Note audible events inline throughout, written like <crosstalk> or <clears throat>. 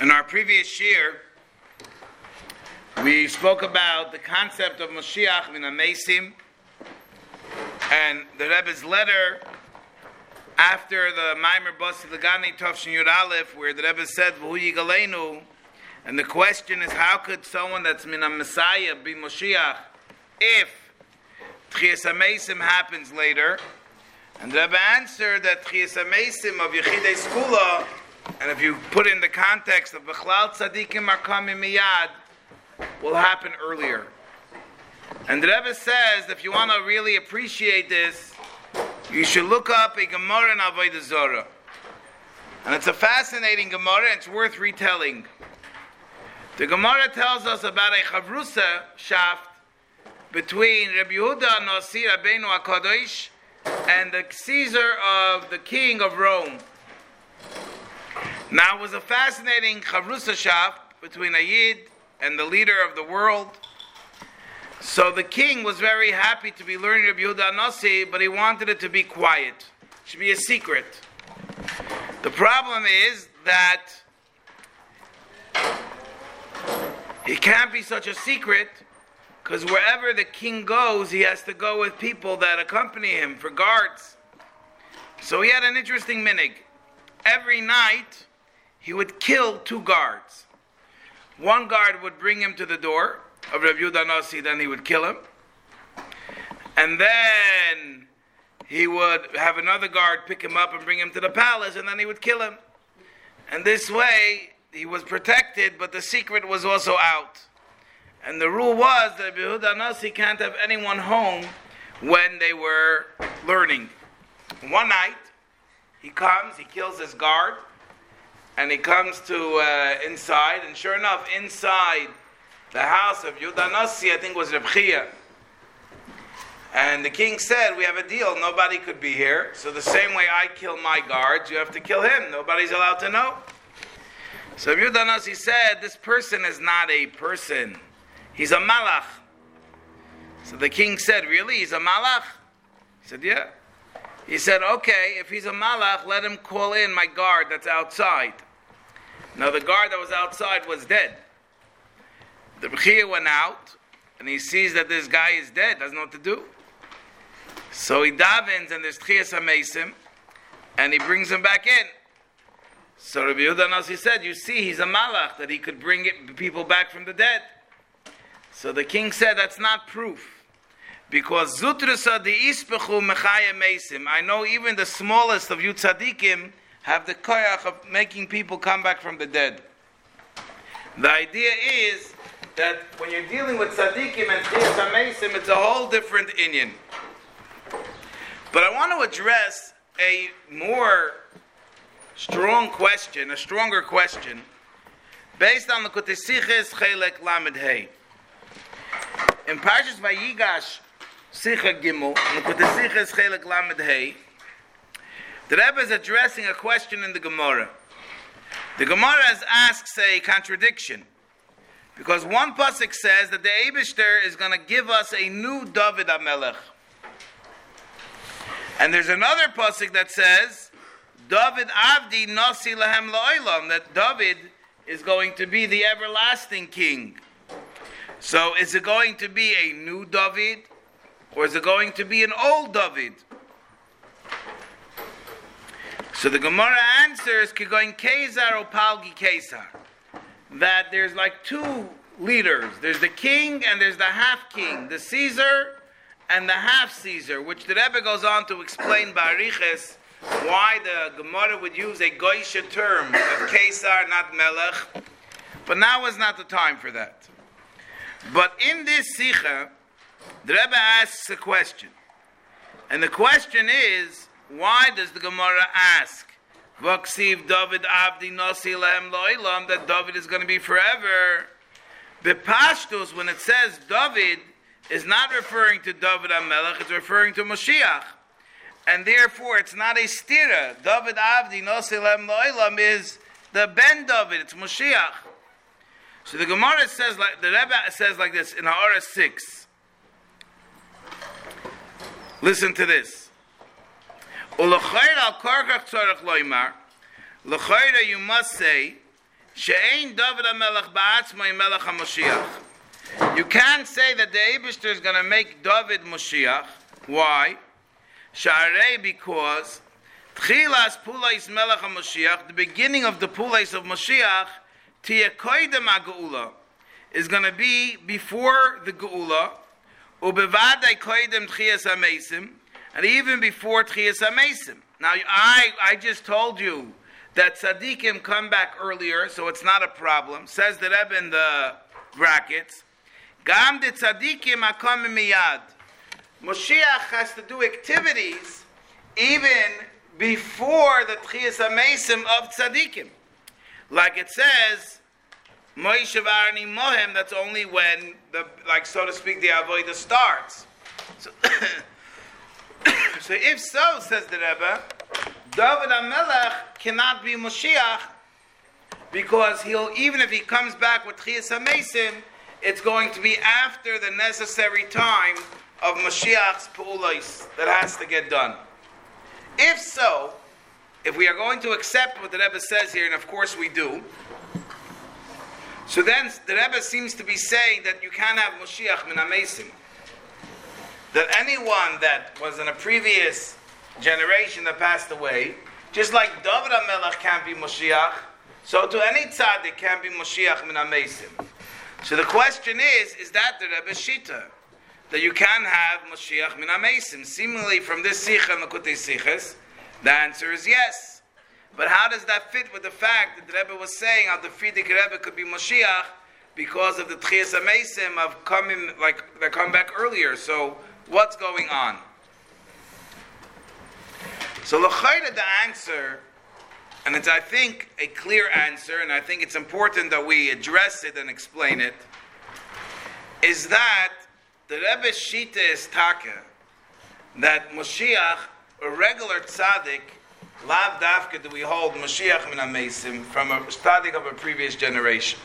In our previous year, we spoke about the concept of Mashiach min Amesim and the Rebbe's letter after the Maimer Basi Lagani Tovshin Yud Aleph, where the Rebbe said, V'hu Yigalenu, and the question is, how could someone that's min Amesim be Mashiach if Tchias Amesim happens later? And the Rebbe answered that Tchias Amesim of Yechidei Skula, and if you put in the context of Bechlal Tzadikim Arkamim Miyad, will happen earlier. And the Rebbe says, if you want to really appreciate this, you should look up a Gemara in Avodah Zorah. And it's a fascinating Gemara, it's worth retelling. The Gemara tells us about a Chavrusa shaft between Rabbi Yehuda Nasi Rabbeinu HaKadosh and the Caesar of the king of Rome. Now it was a fascinating Chavrusa shaft between a Yid and the leader of the world. So the king was very happy to be learning Rabbi Yehuda Nasi, but he wanted it to be quiet. It should be a secret. The problem is that it can't be such a secret because wherever the king goes, he has to go with people that accompany him for guards. So he had an interesting minig. Every night, he would kill two guards. One guard would bring him to the door of Rabbi Yehuda then he would kill him. And then he would have another guard pick him up and bring him to the palace, and then he would kill him. And this way, he was protected, but the secret was also out. And the rule was that Rabbi Yehuda can't have anyone home when they were learning. One night, he comes, he kills his guard, and he comes to uh, inside, and sure enough, inside the house of Yudah Nasi, I think was Reb Chia. And the king said, "We have a deal. Nobody could be here. So the same way I kill my guards, you have to kill him. Nobody's allowed to know." So Yudah Nasi said, "This person is not a person. He's a malach." So the king said, "Really? He's a malach?" He said, "Yeah." He said, "Okay, if he's a malach, let him call in my guard that's outside." Now the guard that was outside was dead. The Bechia went out and he sees that this guy is dead, doesn't know what to do. So he davens and there's Tchias HaMesim and he brings him back in. So Rabbi Yehuda Nasi said, You see, he's a malach that he could bring it, people back from the dead. So the king said, That's not proof. Because Zutrasa the Ispechu Mechaya Mesim. I know even the smallest of you tzaddikim have the koyach of making people come back from the dead. The idea is that when you're dealing with tzaddikim and amesim, it's a whole different inyan. But I want to address a more strong question, a stronger question, based on the Kutesiches Chelek Lamed Hey. In Parshas Vayigash Sicha Gimel, the Kutesiches Chelek Lamed Hey, the Rebbe is addressing a question in the Gemara. The Gemara asks a contradiction. Because one pasuk says that the Abishter is going to give us a new David Amelech. And there's another pasuk that says, David Avdi Nasi Lahem La'olam, that David is going to be the everlasting king. So is it going to be a new David, or is it going to be an old David? So the Gemara answers, Kigoin Kesar or Palgi Kesar. That there's like two leaders. There's the king and there's the half king, the Caesar and the half Caesar, which the Rebbe goes on to explain by Bariches why the Gemara would use a Goisha term of Kesar, not Melech. But now is not the time for that. But in this Sikha, the Rebbe asks a question. And the question is, why does the Gemara ask? Vaksiv David Abdi Nasi Lehem Loilam that David is going to be forever. The Pashtus, when it says David, is not referring to David Amelech, it's referring to Moshiach. And therefore, it's not a stira. David Avdi Nasi Lehem Loilam is the Ben David, it's Moshiach. So the Gemara says like the Rebbe says like this in Ha'ara 6. Listen to this. L'chayra you must say She'ein David HaMelech ba'atzmai melech HaMashiach. You can't say that the Eibishter is going to make David Mashiach. Why? Sha'arei because Tchilas Pulais Melech HaMashiach, the beginning of the Pulais of Mashiach, Tiyakoidem HaGeula, is going to be before the Geula, Ubevadai Koidem Tchias HaMesim, and even before Tchias HaMesim. Now, I, I just told you that tzaddikim come back earlier, so it's not a problem. Says the Rebbe in the brackets. Gam de tzaddikim akom miyad. Moshiach has to do activities even before the tchias amesim of tzaddikim. Like it says, Moshe Mohem, that's only when the, like so to speak, the avodah starts. So, <coughs> so if so, says the Rebbe, David HaMelech cannot be Moshiach because he'll, even if he comes back with Chias HaMesim, it's going to be after the necessary time of Mashiach's Pu'ulais that has to get done. If so, if we are going to accept what the Rebbe says here, and of course we do, so then the Rebbe seems to be saying that you can't have Moshiach min Amesim. That anyone that was in a previous generation that passed away, just like David HaMelech can't be Moshiach, so to any tzaddik can't be Moshiach min Amesim. So the question is, is that the Rebbe Shita? That you can have Moshiach min Amesim? Seemingly from this Sikha and Lakutei Sikhas, the answer is yes. But how does that fit with the fact that the Rebbe was saying how the Frierdiker Rebbe could be Moshiach because of the Tchias Amesim of coming, like, they come back earlier. So what's going on? So L'chayda, the answer, and it's, I think, a clear answer, and I think it's important that we address it and explain it, is that the Rebbe Shita is taka, that Moshiach, a regular tzaddik, lav dafka do we hold Moshiach min Amesim from a tzaddik of a previous generation.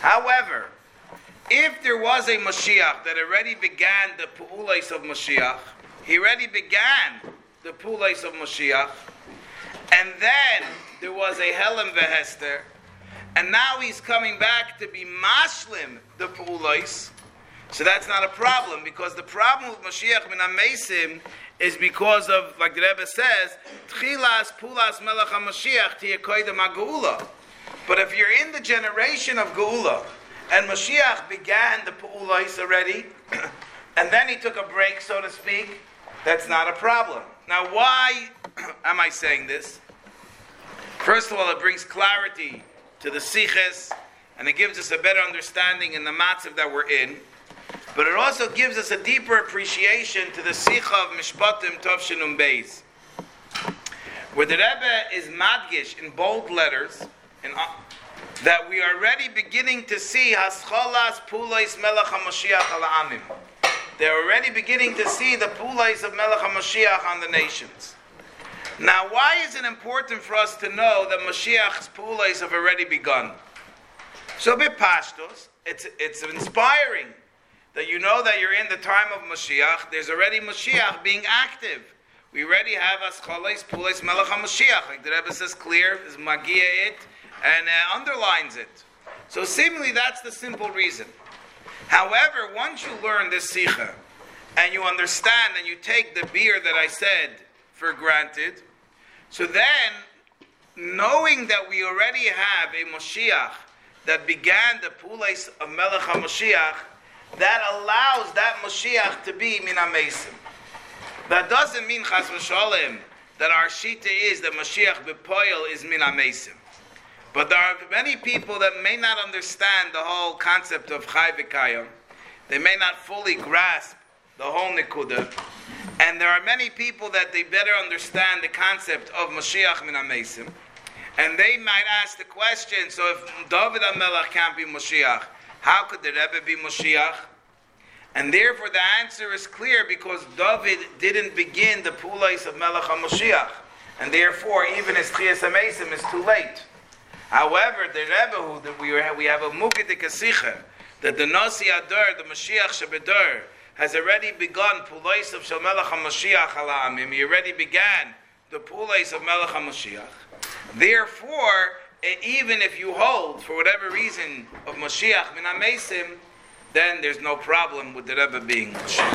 However, if there was a Mashiach that already began the pu'ulais of Mashiach, he already began the pu'ulais of Mashiach, and then there was a Helem Vehester, and now he's coming back to be Mashlim the pu'ulais, so that's not a problem, because the problem with Mashiach min Amesim is because of, like the Rebbe says, Tchilas Pulas Melech HaMashiach Tiyakoida Magula. But if you're in the generation of Geula, and Mashiach began the Pu'ulais already, <clears throat> and then he took a break, so to speak, that's not a problem. Now, why <clears throat> am I saying this? First of all, it brings clarity to the Siches, and it gives us a better understanding in the matzav that we're in. But it also gives us a deeper appreciation to the Sicha of Mishpatim Tovshinum Beis, where the Rebbe is madgish in bold letters, uh, that we are already beginning to see Hascholas Pulais Melech HaMashiach al Amim. They're already beginning to see the Pulais of Melech HaMashiach on the nations. Now, why is it important for us to know that Mashiach's Pulais have already begun? So, bit pashtos, it's, it's inspiring that you know that you're in the time of Mashiach. There's already Mashiach being active. We already have Aschalais Pulais Melech HaMashiach. Like the Rebbe says clear, is Magia it, and uh, underlines it. So seemingly that's the simple reason. However, once you learn this Sikha, and you understand and you take the beer that I said for granted, so then, knowing that we already have a Mashiach that began the Pulais of Melech HaMashiach, that allows that Mashiach to be Min HaMesim. That doesn't mean, Chas V'Sholem, that our Shita is that Mashiach B'Poyel is Min HaMesim. But there are many people that may not understand the whole concept of Chai V'Kayim. They may not fully grasp the whole Nikuda. And there are many people that they better understand the concept of Mashiach Min HaMesim. And they might ask the question, so if David HaMelech can't be Mashiach, how could the Rebbe be Moshiach? And therefore the answer is clear because David didn't begin the Pulais of Melech HaMashiach. And therefore even his Tchias HaMesim is too late. However, the Rebbe who that we, we have a Mukidik Asicha, that the Nasi Adar, the Mashiach Shabedar, has already begun Pulais of Shal Melech HaMashiach Alamim. He already began the Pulais of Melech HaMashiach. Therefore, even if you hold, for whatever reason, of Moshiach min Amesim, then there's no problem with the Rebbe being Moshiach.